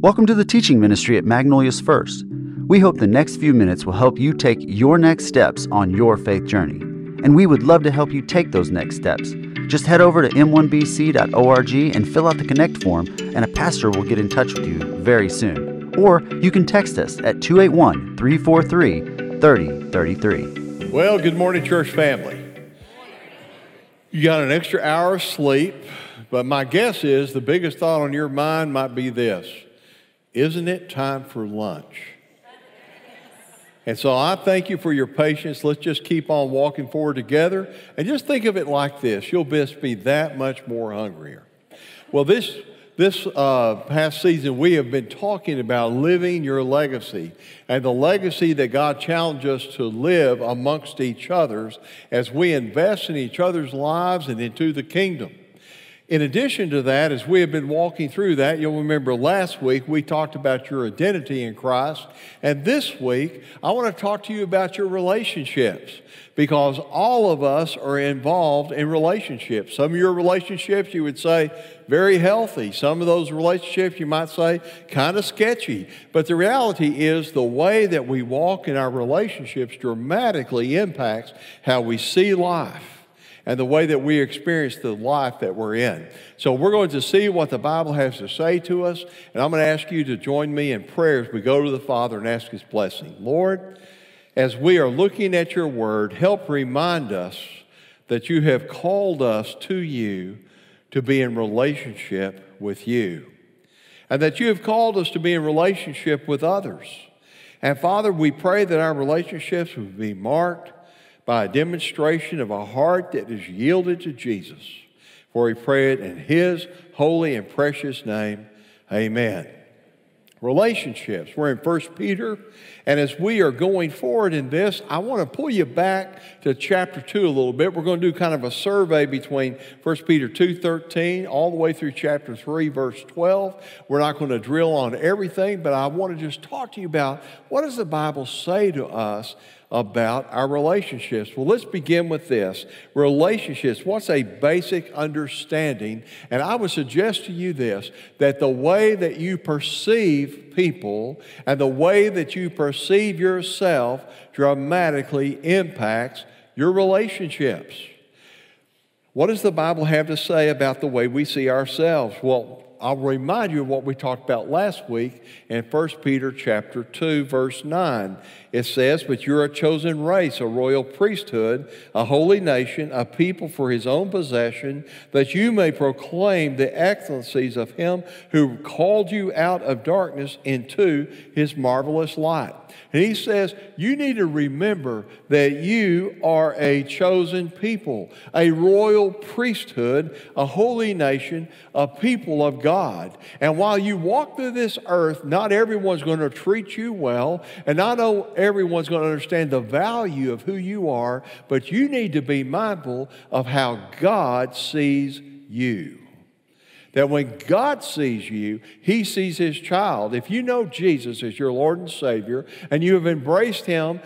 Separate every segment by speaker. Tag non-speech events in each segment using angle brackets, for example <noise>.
Speaker 1: Welcome to the teaching ministry at Magnolias First. We hope the next few minutes will help you take your next steps on your faith journey. And we would love to help you take those next steps. Just head over to m1bc.org and fill out the Connect form, and a pastor will get in touch with you very soon. Or you can text us at 281 343 3033.
Speaker 2: Well, good morning, church family. You got an extra hour of sleep, but my guess is the biggest thought on your mind might be this Isn't it time for lunch? And so I thank you for your patience. Let's just keep on walking forward together. And just think of it like this you'll just be that much more hungrier. Well, this, this uh, past season, we have been talking about living your legacy and the legacy that God challenged us to live amongst each other's as we invest in each other's lives and into the kingdom. In addition to that, as we have been walking through that, you'll remember last week we talked about your identity in Christ. And this week, I want to talk to you about your relationships because all of us are involved in relationships. Some of your relationships, you would say, very healthy. Some of those relationships, you might say, kind of sketchy. But the reality is, the way that we walk in our relationships dramatically impacts how we see life and the way that we experience the life that we're in. So we're going to see what the Bible has to say to us, and I'm going to ask you to join me in prayer as we go to the Father and ask His blessing. Lord, as we are looking at your word, help remind us that you have called us to you to be in relationship with you, and that you have called us to be in relationship with others. And Father, we pray that our relationships would be marked by a demonstration of a heart that is yielded to Jesus. For we pray it in His holy and precious name. Amen. Relationships. We're in 1 Peter. And as we are going forward in this, I want to pull you back to chapter 2 a little bit. We're going to do kind of a survey between 1 Peter 2.13 all the way through chapter 3, verse 12. We're not going to drill on everything, but I want to just talk to you about what does the Bible say to us about our relationships. Well, let's begin with this relationships. What's a basic understanding? And I would suggest to you this that the way that you perceive people and the way that you perceive yourself dramatically impacts your relationships. What does the Bible have to say about the way we see ourselves? Well, I'll remind you of what we talked about last week in 1 Peter chapter 2 verse 9. It says, "But you're a chosen race, a royal priesthood, a holy nation, a people for his own possession, that you may proclaim the excellencies of him who called you out of darkness into his marvelous light." And he says, You need to remember that you are a chosen people, a royal priesthood, a holy nation, a people of God. And while you walk through this earth, not everyone's going to treat you well, and not everyone's going to understand the value of who you are, but you need to be mindful of how God sees you. That when God sees you, He sees His child. If you know Jesus as your Lord and Savior and you have embraced Him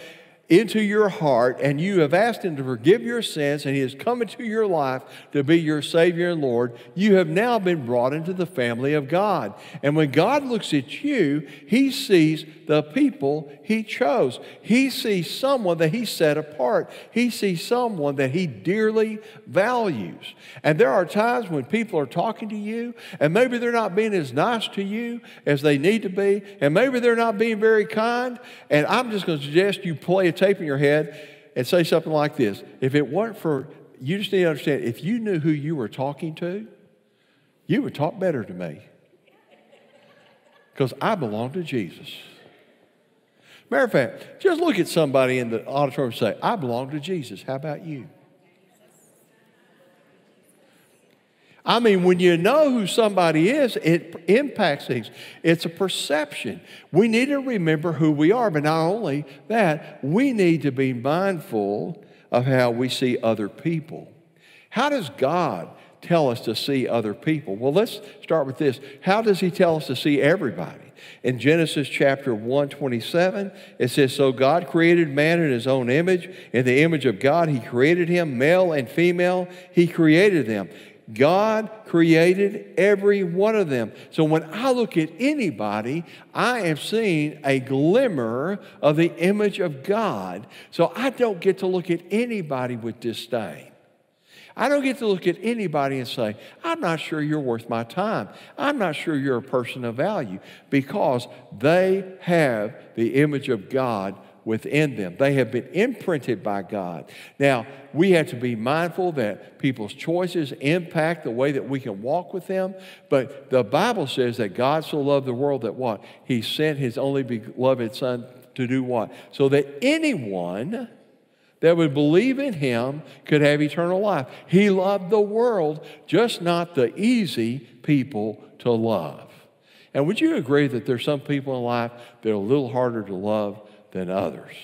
Speaker 2: into your heart and you have asked Him to forgive your sins and He has come into your life to be your Savior and Lord, you have now been brought into the family of God. And when God looks at you, He sees the people He chose. He sees someone that He set apart. He sees someone that He dearly values. And there are times when people are talking to you and maybe they're not being as nice to you as they need to be, and maybe they're not being very kind. And I'm just going to suggest you play a tape in your head and say something like this If it weren't for, you just need to understand, if you knew who you were talking to, you would talk better to me. Because I belong to Jesus. Matter of fact, just look at somebody in the auditorium and say, I belong to Jesus. How about you? I mean, when you know who somebody is, it impacts things. It's a perception. We need to remember who we are, but not only that, we need to be mindful of how we see other people. How does God tell us to see other people? Well, let's start with this. How does He tell us to see everybody? In Genesis chapter 127, it says, So God created man in his own image. In the image of God, he created him, male and female, he created them. God created every one of them. So when I look at anybody, I am seeing a glimmer of the image of God. So I don't get to look at anybody with disdain. I don't get to look at anybody and say, I'm not sure you're worth my time. I'm not sure you're a person of value because they have the image of God within them. They have been imprinted by God. Now, we have to be mindful that people's choices impact the way that we can walk with them. But the Bible says that God so loved the world that what? He sent his only beloved Son to do what? So that anyone that would believe in him could have eternal life. He loved the world, just not the easy people to love. And would you agree that there's some people in life that are a little harder to love than others?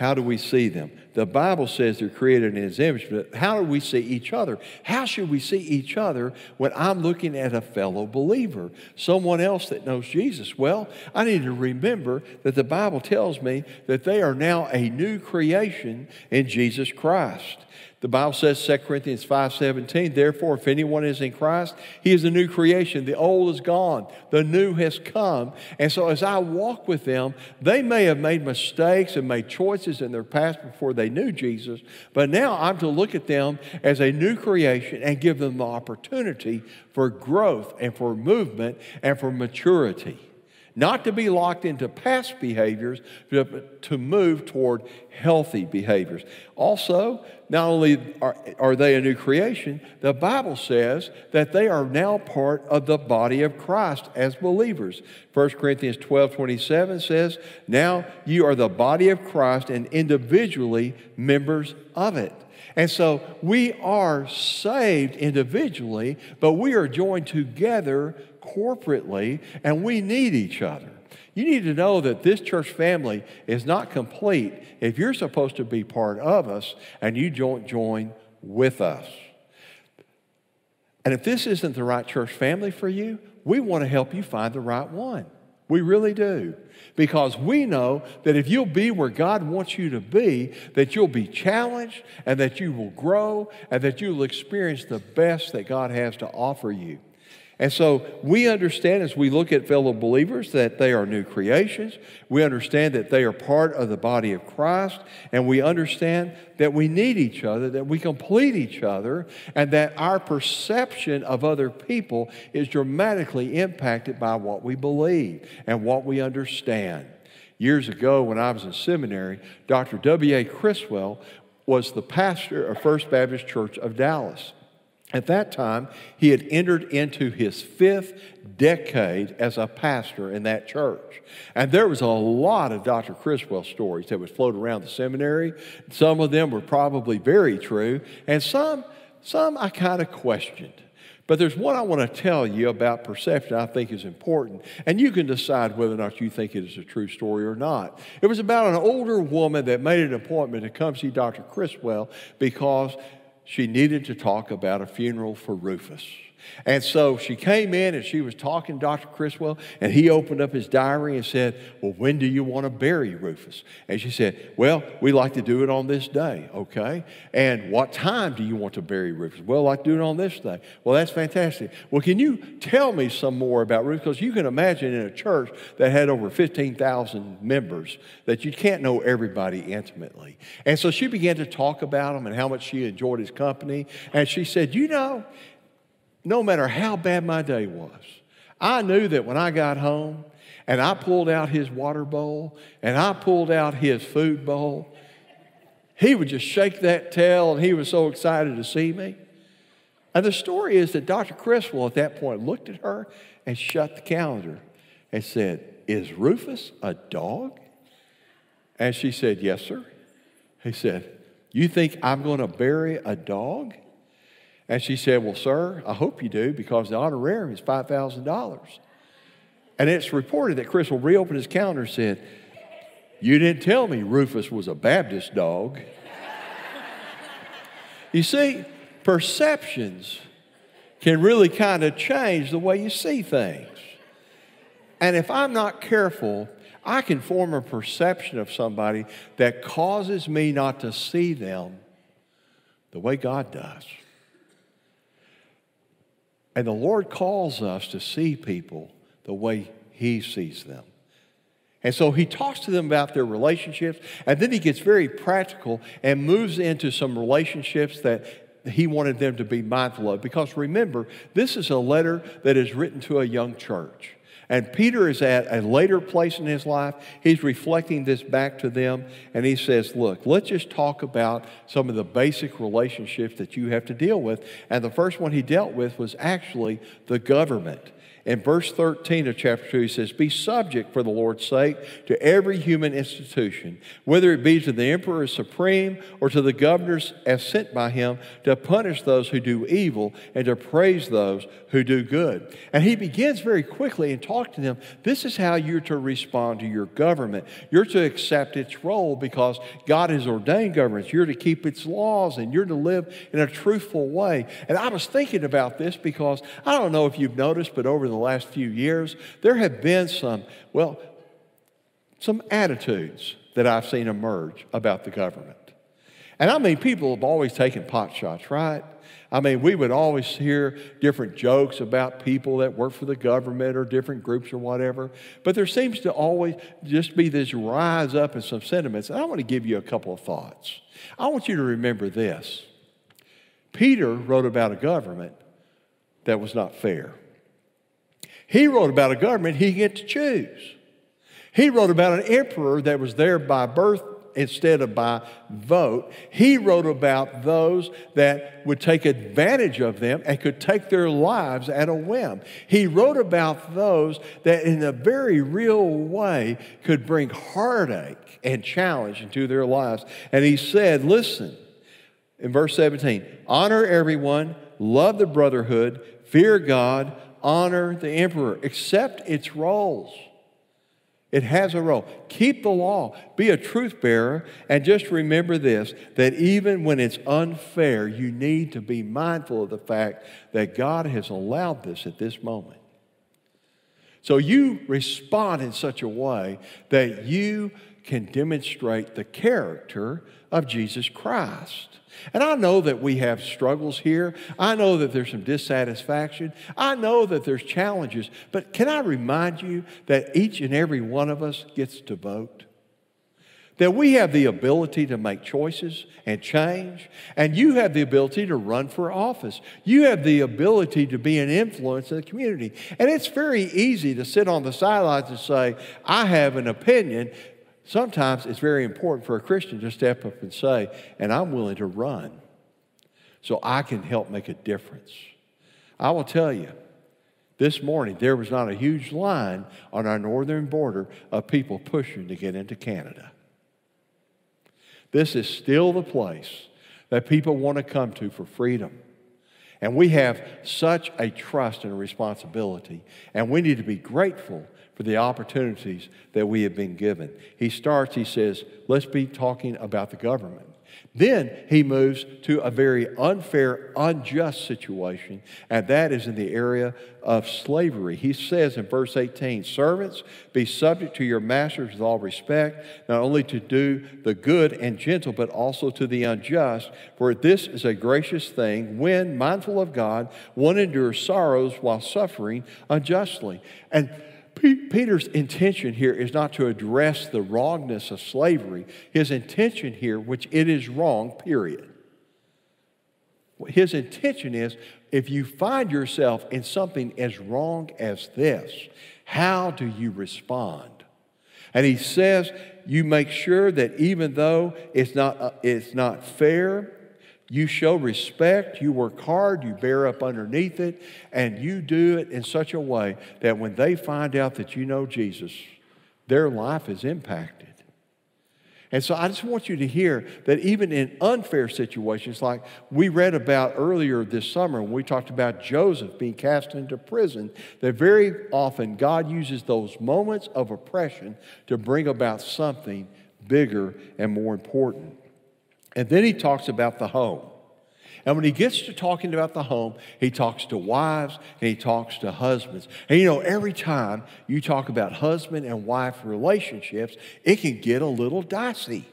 Speaker 2: How do we see them? The Bible says they're created in His image, but how do we see each other? How should we see each other when I'm looking at a fellow believer, someone else that knows Jesus? Well, I need to remember that the Bible tells me that they are now a new creation in Jesus Christ. The Bible says, 2 Corinthians 5.17, therefore, if anyone is in Christ, he is a new creation. The old is gone. The new has come. And so as I walk with them, they may have made mistakes and made choices in their past before they knew Jesus, but now I'm to look at them as a new creation and give them the opportunity for growth and for movement and for maturity not to be locked into past behaviors, but to move toward healthy behaviors. Also, not only are, are they a new creation, the Bible says that they are now part of the body of Christ as believers. 1 Corinthians 12 27 says, Now you are the body of Christ and individually members of it. And so we are saved individually, but we are joined together corporately, and we need each other. You need to know that this church family is not complete if you're supposed to be part of us and you don't join with us. And if this isn't the right church family for you, we want to help you find the right one. We really do. Because we know that if you'll be where God wants you to be, that you'll be challenged and that you will grow and that you'll experience the best that God has to offer you. And so we understand as we look at fellow believers that they are new creations. We understand that they are part of the body of Christ. And we understand that we need each other, that we complete each other, and that our perception of other people is dramatically impacted by what we believe and what we understand. Years ago, when I was in seminary, Dr. W.A. Criswell was the pastor of First Baptist Church of Dallas. At that time, he had entered into his fifth decade as a pastor in that church. And there was a lot of Dr. Criswell stories that would float around the seminary. Some of them were probably very true, and some, some I kind of questioned. But there's one I want to tell you about perception I think is important, and you can decide whether or not you think it is a true story or not. It was about an older woman that made an appointment to come see Dr. Criswell because she needed to talk about a funeral for Rufus. And so she came in and she was talking to Dr. Criswell, and he opened up his diary and said, Well, when do you want to bury Rufus? And she said, Well, we like to do it on this day, okay? And what time do you want to bury Rufus? Well, I like to do it on this day. Well, that's fantastic. Well, can you tell me some more about Rufus? Because you can imagine in a church that had over 15,000 members that you can't know everybody intimately. And so she began to talk about him and how much she enjoyed his company. And she said, You know, no matter how bad my day was, I knew that when I got home and I pulled out his water bowl and I pulled out his food bowl, he would just shake that tail and he was so excited to see me. And the story is that Dr. Criswell at that point looked at her and shut the calendar and said, Is Rufus a dog? And she said, Yes, sir. He said, You think I'm going to bury a dog? And she said, Well, sir, I hope you do because the honorarium is $5,000. And it's reported that Criswell reopen his calendar and said, You didn't tell me Rufus was a Baptist dog. <laughs> you see, perceptions can really kind of change the way you see things. And if I'm not careful, I can form a perception of somebody that causes me not to see them the way God does. And the Lord calls us to see people the way He sees them. And so he talks to them about their relationships, and then he gets very practical and moves into some relationships that he wanted them to be mindful of. Because remember, this is a letter that is written to a young church. And Peter is at a later place in his life. He's reflecting this back to them, and he says, Look, let's just talk about some of the basic relationships that you have to deal with. And the first one he dealt with was actually the government. In verse 13 of chapter 2, he says, Be subject for the Lord's sake to every human institution, whether it be to the emperor as supreme or to the governors as sent by him to punish those who do evil and to praise those who do good. And he begins very quickly and talk to them. This is how you're to respond to your government. You're to accept its role because God has ordained governments. You're to keep its laws and you're to live in a truthful way. And I was thinking about this because I don't know if you've noticed, but over the last few years, there have been some, well, some attitudes that I've seen emerge about the government. And I mean, people have always taken pot shots, right? I mean, we would always hear different jokes about people that work for the government or different groups or whatever. But there seems to always just be this rise up in some sentiments. And I want to give you a couple of thoughts. I want you to remember this Peter wrote about a government that was not fair. He wrote about a government he get to choose. He wrote about an emperor that was there by birth instead of by vote. He wrote about those that would take advantage of them and could take their lives at a whim. He wrote about those that, in a very real way, could bring heartache and challenge into their lives. And he said, Listen, in verse 17, honor everyone, love the brotherhood, fear God honor the emperor, accept its roles. It has a role. Keep the law, be a truth bearer, and just remember this that even when it's unfair, you need to be mindful of the fact that God has allowed this at this moment. So you respond in such a way that you can demonstrate the character of Jesus Christ. And I know that we have struggles here. I know that there's some dissatisfaction. I know that there's challenges. But can I remind you that each and every one of us gets to vote? That we have the ability to make choices and change, and you have the ability to run for office. You have the ability to be an influence in the community. And it's very easy to sit on the sidelines and say, I have an opinion, Sometimes it's very important for a Christian to step up and say, and I'm willing to run so I can help make a difference. I will tell you, this morning there was not a huge line on our northern border of people pushing to get into Canada. This is still the place that people want to come to for freedom. And we have such a trust and a responsibility, and we need to be grateful for the opportunities that we have been given. He starts, he says, let's be talking about the government. Then he moves to a very unfair, unjust situation, and that is in the area of slavery. He says in verse 18, Servants, be subject to your masters with all respect, not only to do the good and gentle, but also to the unjust. For this is a gracious thing when, mindful of God, one endures sorrows while suffering unjustly. And Peter's intention here is not to address the wrongness of slavery. His intention here, which it is wrong, period. His intention is if you find yourself in something as wrong as this, how do you respond? And he says, you make sure that even though it's not, uh, it's not fair, you show respect, you work hard, you bear up underneath it, and you do it in such a way that when they find out that you know Jesus, their life is impacted. And so I just want you to hear that even in unfair situations, like we read about earlier this summer when we talked about Joseph being cast into prison, that very often God uses those moments of oppression to bring about something bigger and more important. And then he talks about the home. And when he gets to talking about the home, he talks to wives and he talks to husbands. And you know, every time you talk about husband and wife relationships, it can get a little dicey.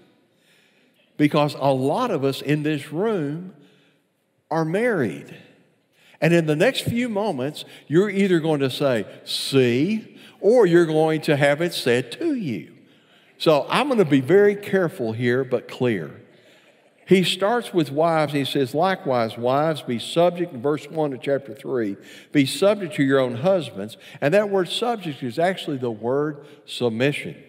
Speaker 2: Because a lot of us in this room are married. And in the next few moments, you're either going to say, see, or you're going to have it said to you. So I'm going to be very careful here, but clear. He starts with wives. He says, likewise, wives, be subject, in verse 1 of chapter 3, be subject to your own husbands. And that word subject is actually the word submission.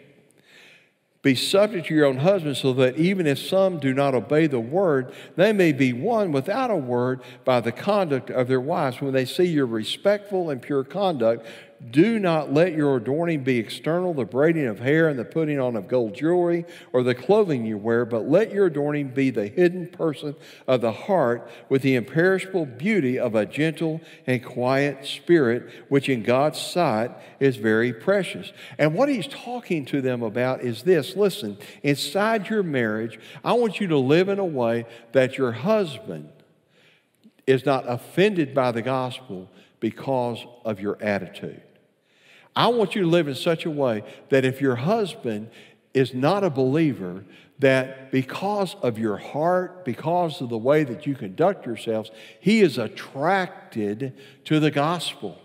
Speaker 2: Be subject to your own husbands, so that even if some do not obey the word, they may be won without a word by the conduct of their wives. When they see your respectful and pure conduct, do not let your adorning be external, the braiding of hair and the putting on of gold jewelry or the clothing you wear, but let your adorning be the hidden person of the heart with the imperishable beauty of a gentle and quiet spirit, which in God's sight is very precious. And what he's talking to them about is this listen, inside your marriage, I want you to live in a way that your husband is not offended by the gospel because of your attitude. I want you to live in such a way that if your husband is not a believer, that because of your heart, because of the way that you conduct yourselves, he is attracted to the gospel.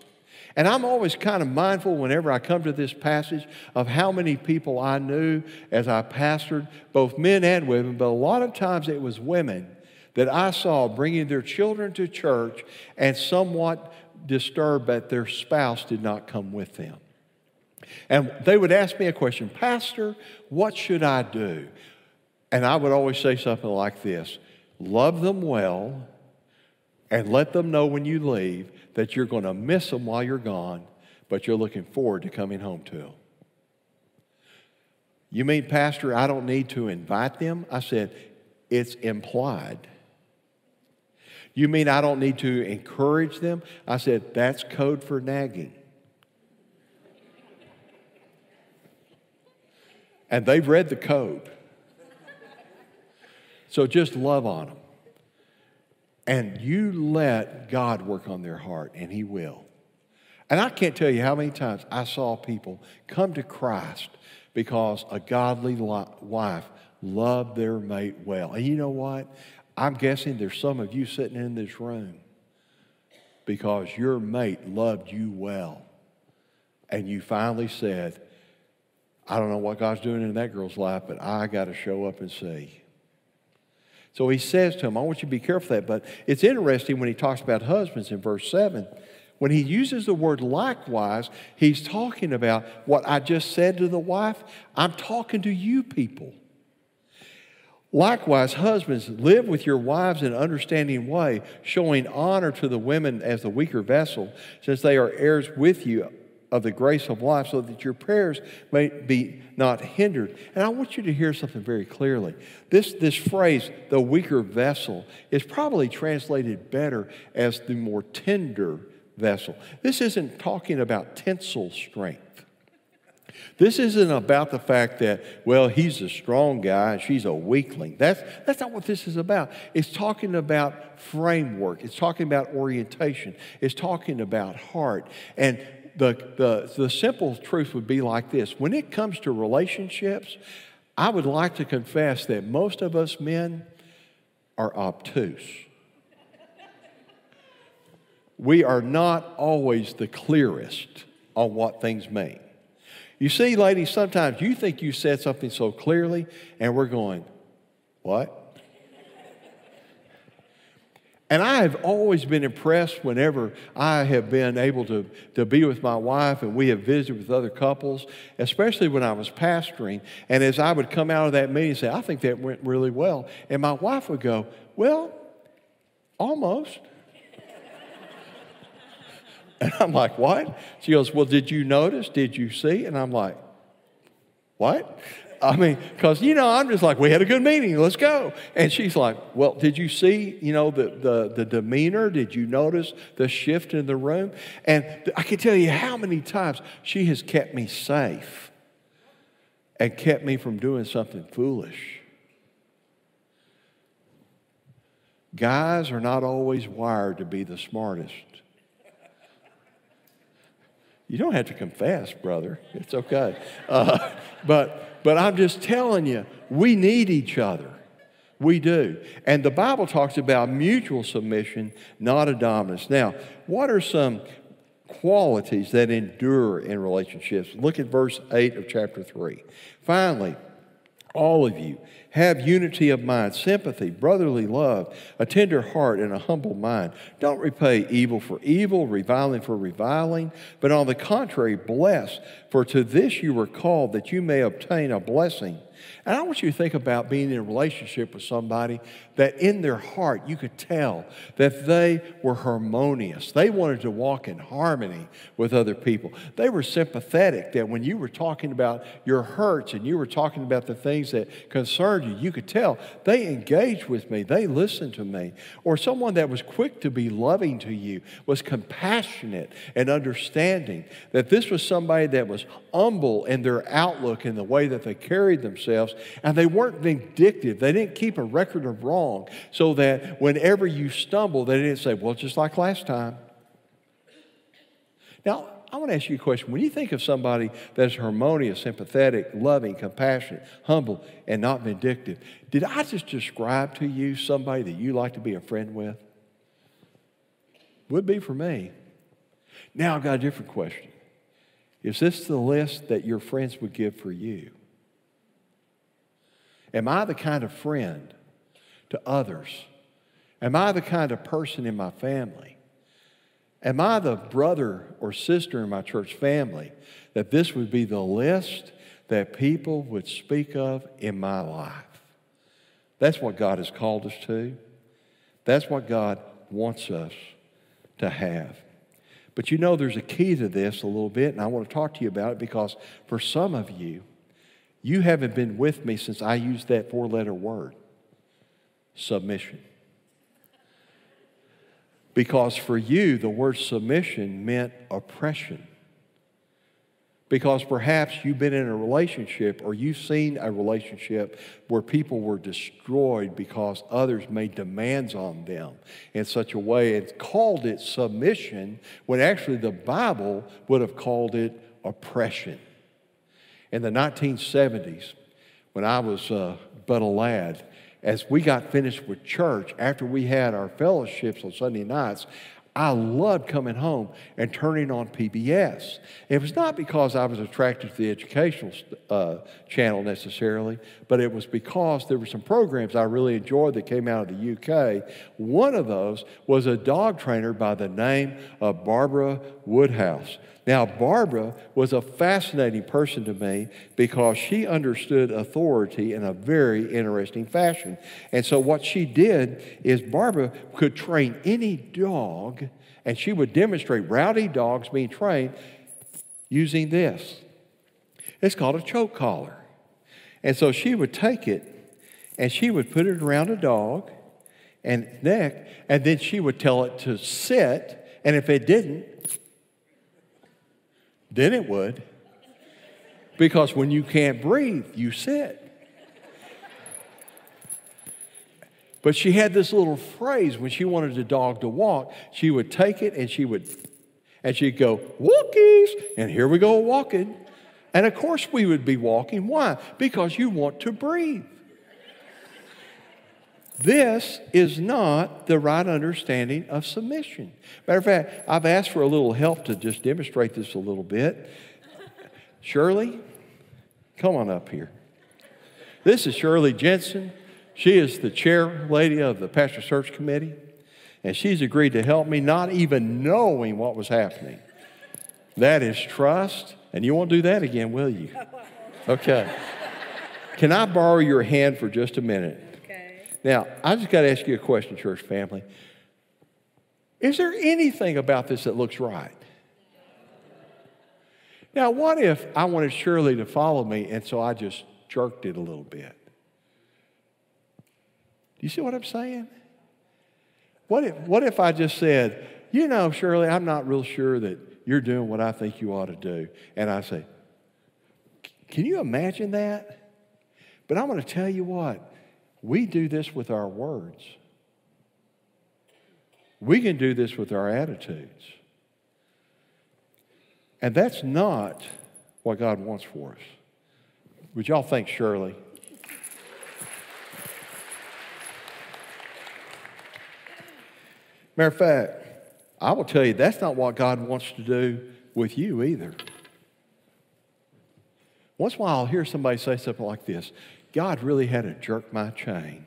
Speaker 2: And I'm always kind of mindful whenever I come to this passage of how many people I knew as I pastored, both men and women, but a lot of times it was women that I saw bringing their children to church and somewhat disturbed that their spouse did not come with them. And they would ask me a question, Pastor, what should I do? And I would always say something like this Love them well and let them know when you leave that you're going to miss them while you're gone, but you're looking forward to coming home to them. You mean, Pastor, I don't need to invite them? I said, It's implied. You mean I don't need to encourage them? I said, That's code for nagging. and they've read the code. So just love on them. And you let God work on their heart, and He will. And I can't tell you how many times I saw people come to Christ because a godly wife loved their mate well. And you know what? I'm guessing there's some of you sitting in this room because your mate loved you well. And you finally said, I don't know what God's doing in that girl's life, but I got to show up and see. So he says to him, I want you to be careful of that. But it's interesting when he talks about husbands in verse 7. When he uses the word likewise, he's talking about what I just said to the wife. I'm talking to you people. Likewise, husbands, live with your wives in an understanding way, showing honor to the women as the weaker vessel, since they are heirs with you of the grace of life so that your prayers may be not hindered. And I want you to hear something very clearly. This, this phrase, the weaker vessel, is probably translated better as the more tender vessel. This isn't talking about tensile strength. This isn't about the fact that, well, he's a strong guy and she's a weakling. That's, that's not what this is about. It's talking about framework, it's talking about orientation, it's talking about heart. And the, the, the simple truth would be like this when it comes to relationships, I would like to confess that most of us men are obtuse. we are not always the clearest on what things mean. You see, ladies, sometimes you think you said something so clearly, and we're going, What? And I have always been impressed whenever I have been able to, to be with my wife and we have visited with other couples, especially when I was pastoring. And as I would come out of that meeting and say, I think that went really well. And my wife would go, Well, almost. And I'm like, What? She goes, Well, did you notice? Did you see? And I'm like, What? I mean, because, you know, I'm just like, we had a good meeting, let's go. And she's like, well, did you see, you know, the, the, the demeanor? Did you notice the shift in the room? And I can tell you how many times she has kept me safe and kept me from doing something foolish. Guys are not always wired to be the smartest. You don't have to confess, brother. It's okay. Uh, but but I'm just telling you, we need each other. We do. And the Bible talks about mutual submission, not a dominance. Now, what are some qualities that endure in relationships? Look at verse 8 of chapter 3. Finally, all of you have unity of mind, sympathy, brotherly love, a tender heart, and a humble mind. Don't repay evil for evil, reviling for reviling, but on the contrary, bless, for to this you were called, that you may obtain a blessing. And I want you to think about being in a relationship with somebody that in their heart you could tell that they were harmonious. They wanted to walk in harmony with other people. They were sympathetic that when you were talking about your hurts and you were talking about the things that concerned you, you could tell they engaged with me, they listened to me. Or someone that was quick to be loving to you, was compassionate and understanding, that this was somebody that was humble in their outlook and the way that they carried themselves, and they weren't vindictive. They didn't keep a record of wrong wrong so that whenever you stumble, they didn't say, well, just like last time. Now, I want to ask you a question. When you think of somebody that's harmonious, sympathetic, loving, compassionate, humble, and not vindictive, did I just describe to you somebody that you like to be a friend with? Would be for me. Now I've got a different question. Is this the list that your friends would give for you? Am I the kind of friend to others? Am I the kind of person in my family? Am I the brother or sister in my church family that this would be the list that people would speak of in my life? That's what God has called us to. That's what God wants us to have. But you know, there's a key to this a little bit, and I want to talk to you about it because for some of you, you haven't been with me since I used that four letter word submission. Because for you, the word submission meant oppression. Because perhaps you've been in a relationship or you've seen a relationship where people were destroyed because others made demands on them in such a way and called it submission when actually the Bible would have called it oppression. In the 1970s, when I was uh, but a lad, as we got finished with church, after we had our fellowships on Sunday nights, I loved coming home and turning on PBS. It was not because I was attracted to the educational uh, channel necessarily, but it was because there were some programs I really enjoyed that came out of the UK. One of those was a dog trainer by the name of Barbara Woodhouse. Now, Barbara was a fascinating person to me because she understood authority in a very interesting fashion. And so, what she did is, Barbara could train any dog, and she would demonstrate rowdy dogs being trained using this. It's called a choke collar. And so, she would take it and she would put it around a dog and neck, and then she would tell it to sit. And if it didn't, then it would. Because when you can't breathe, you sit. But she had this little phrase when she wanted the dog to walk, she would take it and she would, and she'd go, Walkies! And here we go walking. And of course we would be walking. Why? Because you want to breathe. This is not the right understanding of submission. Matter of fact, I've asked for a little help to just demonstrate this a little bit. Shirley, come on up here. This is Shirley Jensen. She is the chair lady of the Pastor Search Committee, and she's agreed to help me, not even knowing what was happening. That is trust, and you won't do that again, will you? <laughs> Okay. Can I borrow your hand for just a minute? Now, I just got to ask you a question, church family. Is there anything about this that looks right? Now, what if I wanted Shirley to follow me and so I just jerked it a little bit? Do you see what I'm saying? What if, what if I just said, you know, Shirley, I'm not real sure that you're doing what I think you ought to do. And I say, can you imagine that? But I'm going to tell you what, we do this with our words. We can do this with our attitudes. And that's not what God wants for us. Would y'all think Shirley? Matter of fact, I will tell you that's not what God wants to do with you either. Once in a while, I'll hear somebody say something like this God really had to jerk my chain.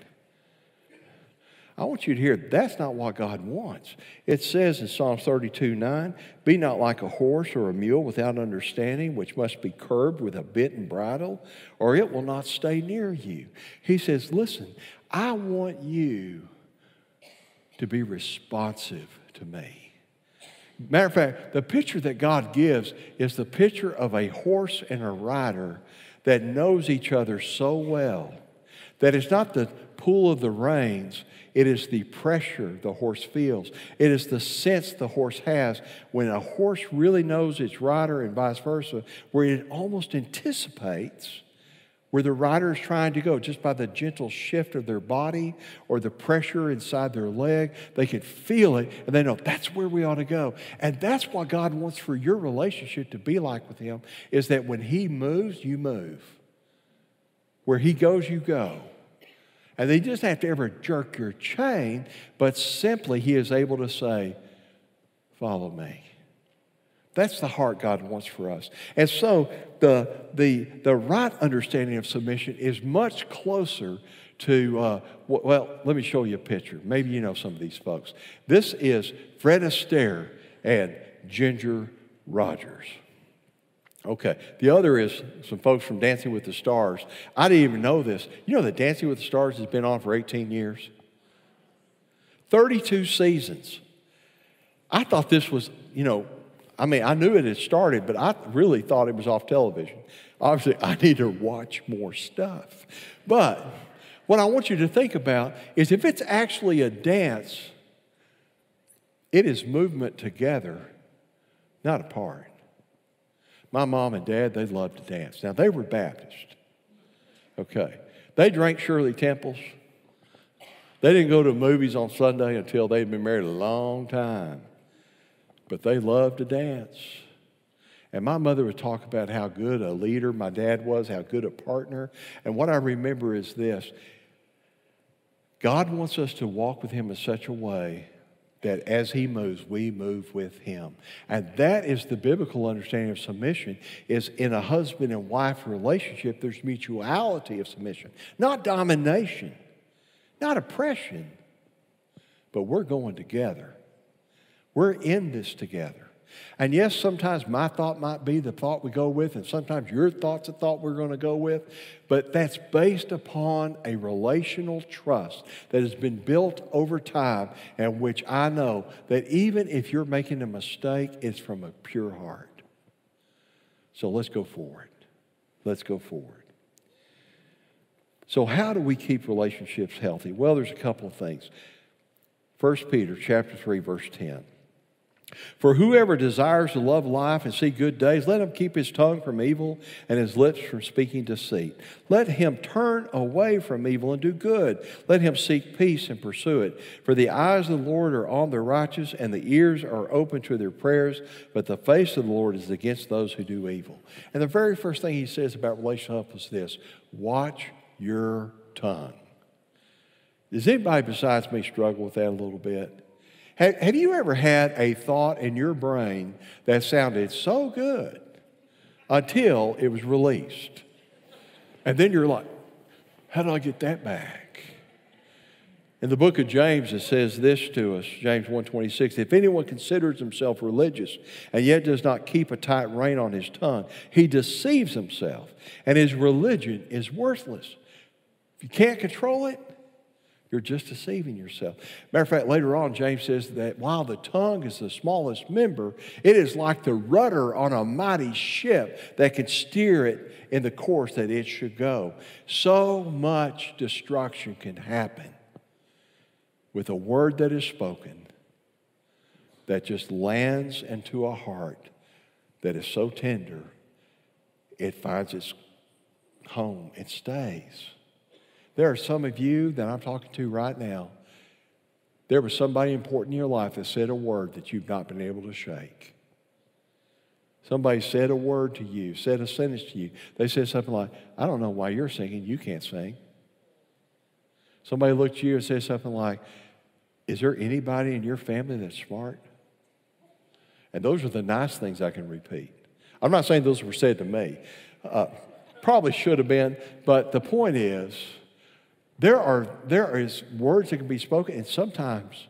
Speaker 2: I want you to hear that's not what God wants. It says in Psalm 32 9, Be not like a horse or a mule without understanding, which must be curbed with a bit and bridle, or it will not stay near you. He says, Listen, I want you to be responsive to me. Matter of fact, the picture that God gives is the picture of a horse and a rider that knows each other so well that it's not the pull of the reins, it is the pressure the horse feels. It is the sense the horse has when a horse really knows its rider and vice versa, where it almost anticipates where the rider is trying to go just by the gentle shift of their body or the pressure inside their leg. They can feel it and they know that's where we ought to go. And that's what God wants for your relationship to be like with Him is that when He moves, you move. Where He goes, you go. And they just have to ever jerk your chain, but simply He is able to say, Follow me. That's the heart God wants for us. And so the, the, the right understanding of submission is much closer to, uh, well, let me show you a picture. Maybe you know some of these folks. This is Fred Astaire and Ginger Rogers. Okay. The other is some folks from Dancing with the Stars. I didn't even know this. You know that Dancing with the Stars has been on for 18 years? 32 seasons. I thought this was, you know, I mean, I knew it had started, but I really thought it was off television. Obviously, I <laughs> need to watch more stuff. But what I want you to think about is if it's actually a dance, it is movement together, not apart. My mom and dad, they loved to dance. Now, they were Baptist. Okay. They drank Shirley Temples. They didn't go to movies on Sunday until they'd been married a long time but they loved to dance. And my mother would talk about how good a leader my dad was, how good a partner. And what I remember is this God wants us to walk with Him in such a way that as He moves, we move with Him. And that is the biblical understanding of submission, is in a husband and wife relationship, there's mutuality of submission, not domination, not oppression, but we're going together. We're in this together. And yes, sometimes my thought might be the thought we go with, and sometimes your thought's the thought we're going to go with, but that's based upon a relational trust that has been built over time, and which I know that even if you're making a mistake, it's from a pure heart. So let's go forward. Let's go forward. So, how do we keep relationships healthy? Well, there's a couple of things. 1 Peter chapter 3, verse 10. For whoever desires to love life and see good days, let him keep his tongue from evil and his lips from speaking deceit. Let him turn away from evil and do good. Let him seek peace and pursue it. For the eyes of the Lord are on the righteous, and the ears are open to their prayers, but the face of the Lord is against those who do evil. And the very first thing he says about relationship is this watch your tongue. Does anybody besides me struggle with that a little bit? Have, have you ever had a thought in your brain that sounded so good until it was released? And then you're like, how do I get that back? In the book of James, it says this to us, James 1.26, if anyone considers himself religious and yet does not keep a tight rein on his tongue, he deceives himself, and his religion is worthless. If you can't control it, you're just deceiving yourself. Matter of fact, later on, James says that while the tongue is the smallest member, it is like the rudder on a mighty ship that can steer it in the course that it should go. So much destruction can happen with a word that is spoken that just lands into a heart that is so tender, it finds its home, it stays. There are some of you that I'm talking to right now. There was somebody important in your life that said a word that you've not been able to shake. Somebody said a word to you, said a sentence to you. They said something like, I don't know why you're singing, you can't sing. Somebody looked at you and said something like, Is there anybody in your family that's smart? And those are the nice things I can repeat. I'm not saying those were said to me. Uh, probably should have been, but the point is, there are there is words that can be spoken, and sometimes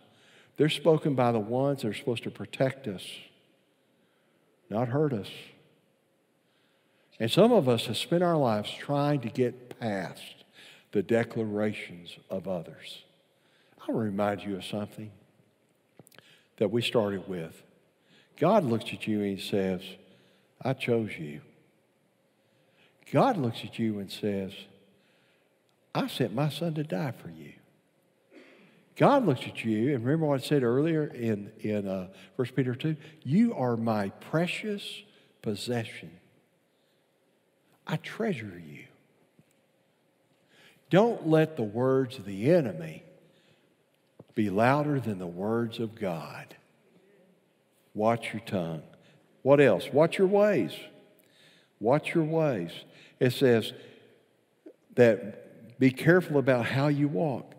Speaker 2: they're spoken by the ones that are supposed to protect us, not hurt us. And some of us have spent our lives trying to get past the declarations of others. I'll remind you of something that we started with. God looks at you and he says, I chose you. God looks at you and says, I sent my son to die for you. God looks at you, and remember what I said earlier in, in uh, 1 Peter 2? You are my precious possession. I treasure you. Don't let the words of the enemy be louder than the words of God. Watch your tongue. What else? Watch your ways. Watch your ways. It says that be careful about how you walk.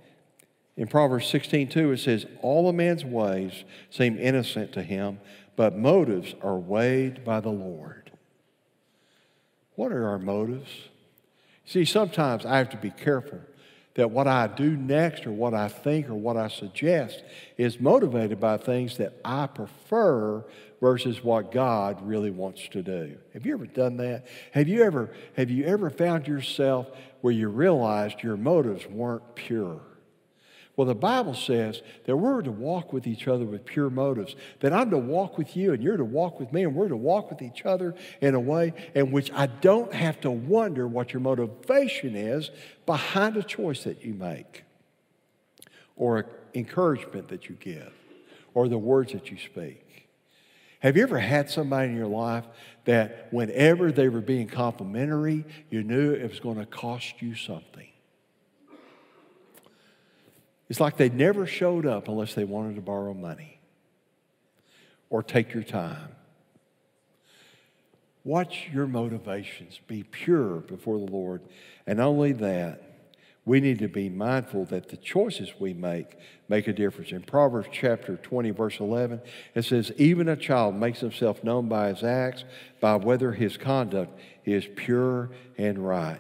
Speaker 2: In Proverbs 16, 2, it says, All a man's ways seem innocent to him, but motives are weighed by the Lord. What are our motives? See, sometimes I have to be careful that what I do next or what I think or what I suggest is motivated by things that I prefer versus what God really wants to do. Have you ever done that? Have you ever have you ever found yourself where you realized your motives weren't pure? Well, the Bible says that we're to walk with each other with pure motives. That I'm to walk with you and you're to walk with me and we're to walk with each other in a way in which I don't have to wonder what your motivation is behind a choice that you make or encouragement that you give or the words that you speak. Have you ever had somebody in your life that whenever they were being complimentary, you knew it was going to cost you something? It's like they never showed up unless they wanted to borrow money or take your time. Watch your motivations be pure before the Lord. And only that, we need to be mindful that the choices we make make a difference. In Proverbs chapter 20, verse 11, it says, Even a child makes himself known by his acts, by whether his conduct is pure and right.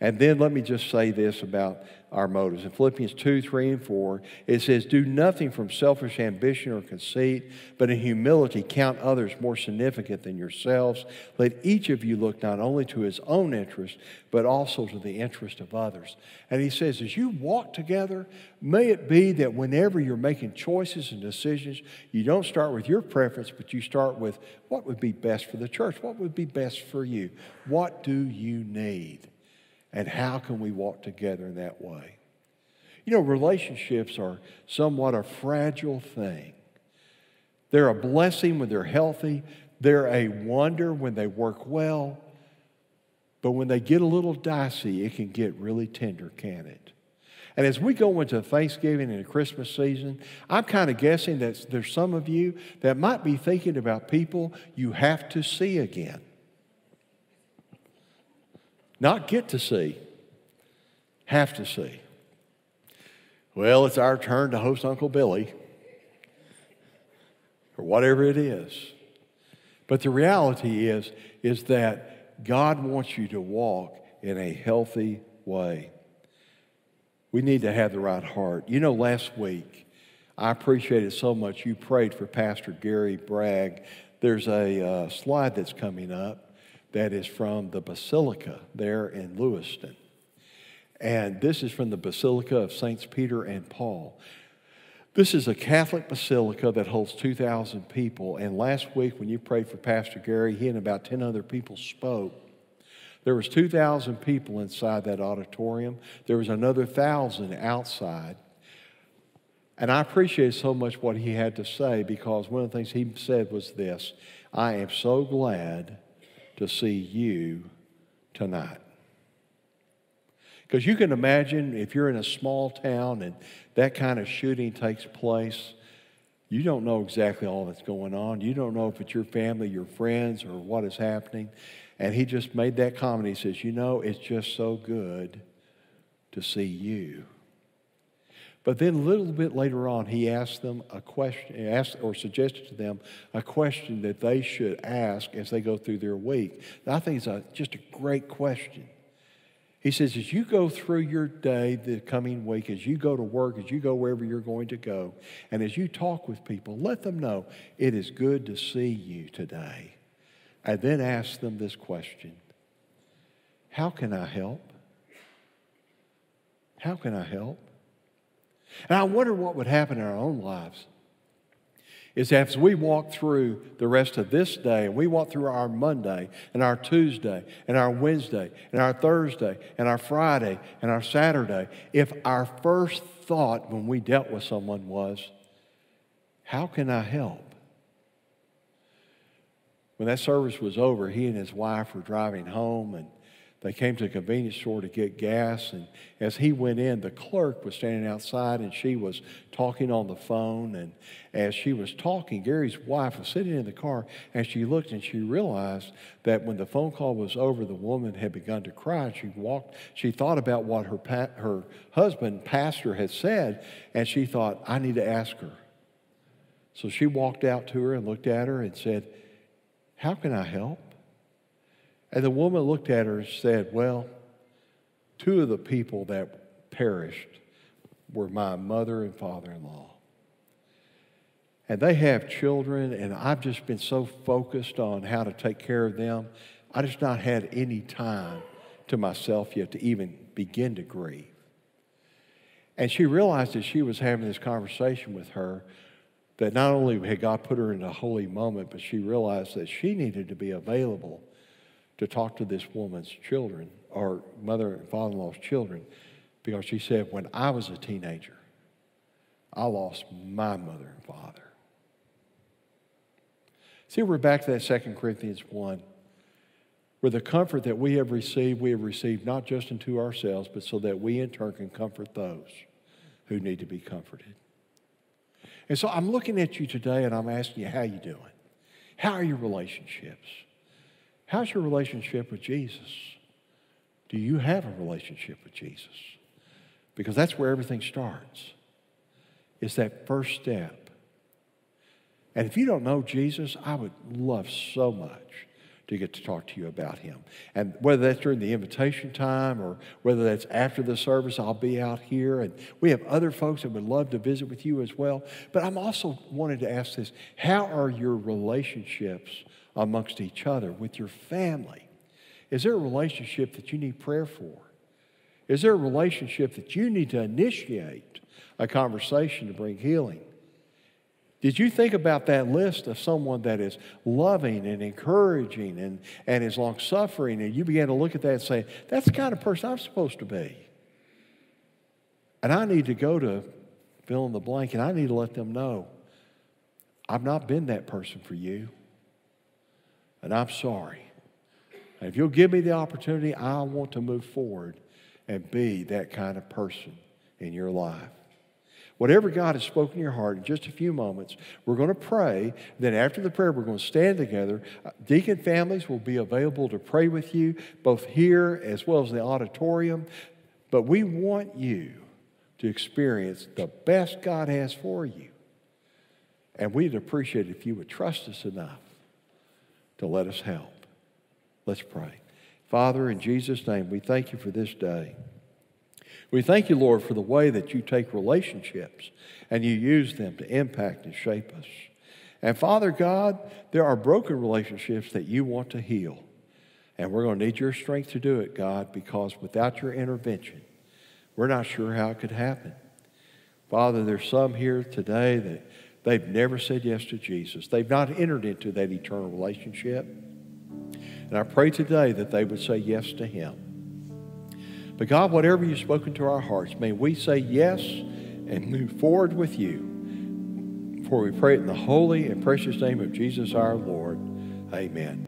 Speaker 2: And then let me just say this about our motives. In Philippians 2, 3, and 4, it says, Do nothing from selfish ambition or conceit, but in humility count others more significant than yourselves. Let each of you look not only to his own interest, but also to the interest of others. And he says, As you walk together, may it be that whenever you're making choices and decisions, you don't start with your preference, but you start with what would be best for the church? What would be best for you? What do you need? And how can we walk together in that way? You know, relationships are somewhat a fragile thing. They're a blessing when they're healthy, they're a wonder when they work well. But when they get a little dicey, it can get really tender, can it? And as we go into Thanksgiving and the Christmas season, I'm kind of guessing that there's some of you that might be thinking about people you have to see again. Not get to see, have to see. Well, it's our turn to host Uncle Billy, or whatever it is. But the reality is, is that God wants you to walk in a healthy way. We need to have the right heart. You know, last week, I appreciated so much you prayed for Pastor Gary Bragg. There's a uh, slide that's coming up that is from the Basilica there in Lewiston. And this is from the Basilica of Saints Peter and Paul. This is a Catholic basilica that holds 2,000 people. And last week, when you prayed for Pastor Gary, he and about 10 other people spoke. There was 2,000 people inside that auditorium. There was another 1,000 outside. And I appreciate so much what he had to say because one of the things he said was this I am so glad to see you tonight. Because you can imagine if you're in a small town and that kind of shooting takes place, you don't know exactly all that's going on. You don't know if it's your family, your friends, or what is happening. And he just made that comment. He says, You know, it's just so good to see you. But then a little bit later on, he asked them a question, asked or suggested to them a question that they should ask as they go through their week. And I think it's a, just a great question. He says, as you go through your day the coming week, as you go to work, as you go wherever you're going to go, and as you talk with people, let them know it is good to see you today. And then ask them this question How can I help? How can I help? And I wonder what would happen in our own lives is as we walk through the rest of this day, and we walk through our Monday, and our Tuesday, and our Wednesday, and our Thursday, and our Friday, and our Saturday, if our first thought when we dealt with someone was, How can I help? When that service was over, he and his wife were driving home, and they came to a convenience store to get gas, and as he went in, the clerk was standing outside and she was talking on the phone. And as she was talking, Gary's wife was sitting in the car and she looked and she realized that when the phone call was over, the woman had begun to cry. She walked, she thought about what her, her husband, pastor, had said, and she thought, I need to ask her. So she walked out to her and looked at her and said, How can I help? And the woman looked at her and said, Well, two of the people that perished were my mother and father in law. And they have children, and I've just been so focused on how to take care of them. I just not had any time to myself yet to even begin to grieve. And she realized as she was having this conversation with her that not only had God put her in a holy moment, but she realized that she needed to be available to talk to this woman's children, or mother and father in law's children, because she said, When I was a teenager, I lost my mother and father. See, we're back to that 2 Corinthians 1, where the comfort that we have received, we have received not just into ourselves, but so that we in turn can comfort those who need to be comforted. And so I'm looking at you today and I'm asking you, how you doing? How are your relationships? How's your relationship with Jesus? Do you have a relationship with Jesus? Because that's where everything starts. It's that first step. And if you don't know Jesus, I would love so much to get to talk to you about him. And whether that's during the invitation time or whether that's after the service, I'll be out here. And we have other folks that would love to visit with you as well. But I'm also wanting to ask this how are your relationships amongst each other, with your family? Is there a relationship that you need prayer for? Is there a relationship that you need to initiate a conversation to bring healing? Did you think about that list of someone that is loving and encouraging and, and is long suffering? And you began to look at that and say, that's the kind of person I'm supposed to be. And I need to go to fill in the blank and I need to let them know I've not been that person for you and I'm sorry. And if you'll give me the opportunity, I want to move forward and be that kind of person in your life. Whatever God has spoken in your heart in just a few moments, we're going to pray. Then, after the prayer, we're going to stand together. Uh, deacon families will be available to pray with you, both here as well as the auditorium. But we want you to experience the best God has for you. And we'd appreciate it if you would trust us enough to let us help. Let's pray. Father, in Jesus' name, we thank you for this day. We thank you, Lord, for the way that you take relationships and you use them to impact and shape us. And Father God, there are broken relationships that you want to heal. And we're going to need your strength to do it, God, because without your intervention, we're not sure how it could happen. Father, there's some here today that They've never said yes to Jesus. They've not entered into that eternal relationship. And I pray today that they would say yes to Him. But God, whatever you've spoken to our hearts, may we say yes and move forward with you. For we pray it in the holy and precious name of Jesus our Lord. Amen.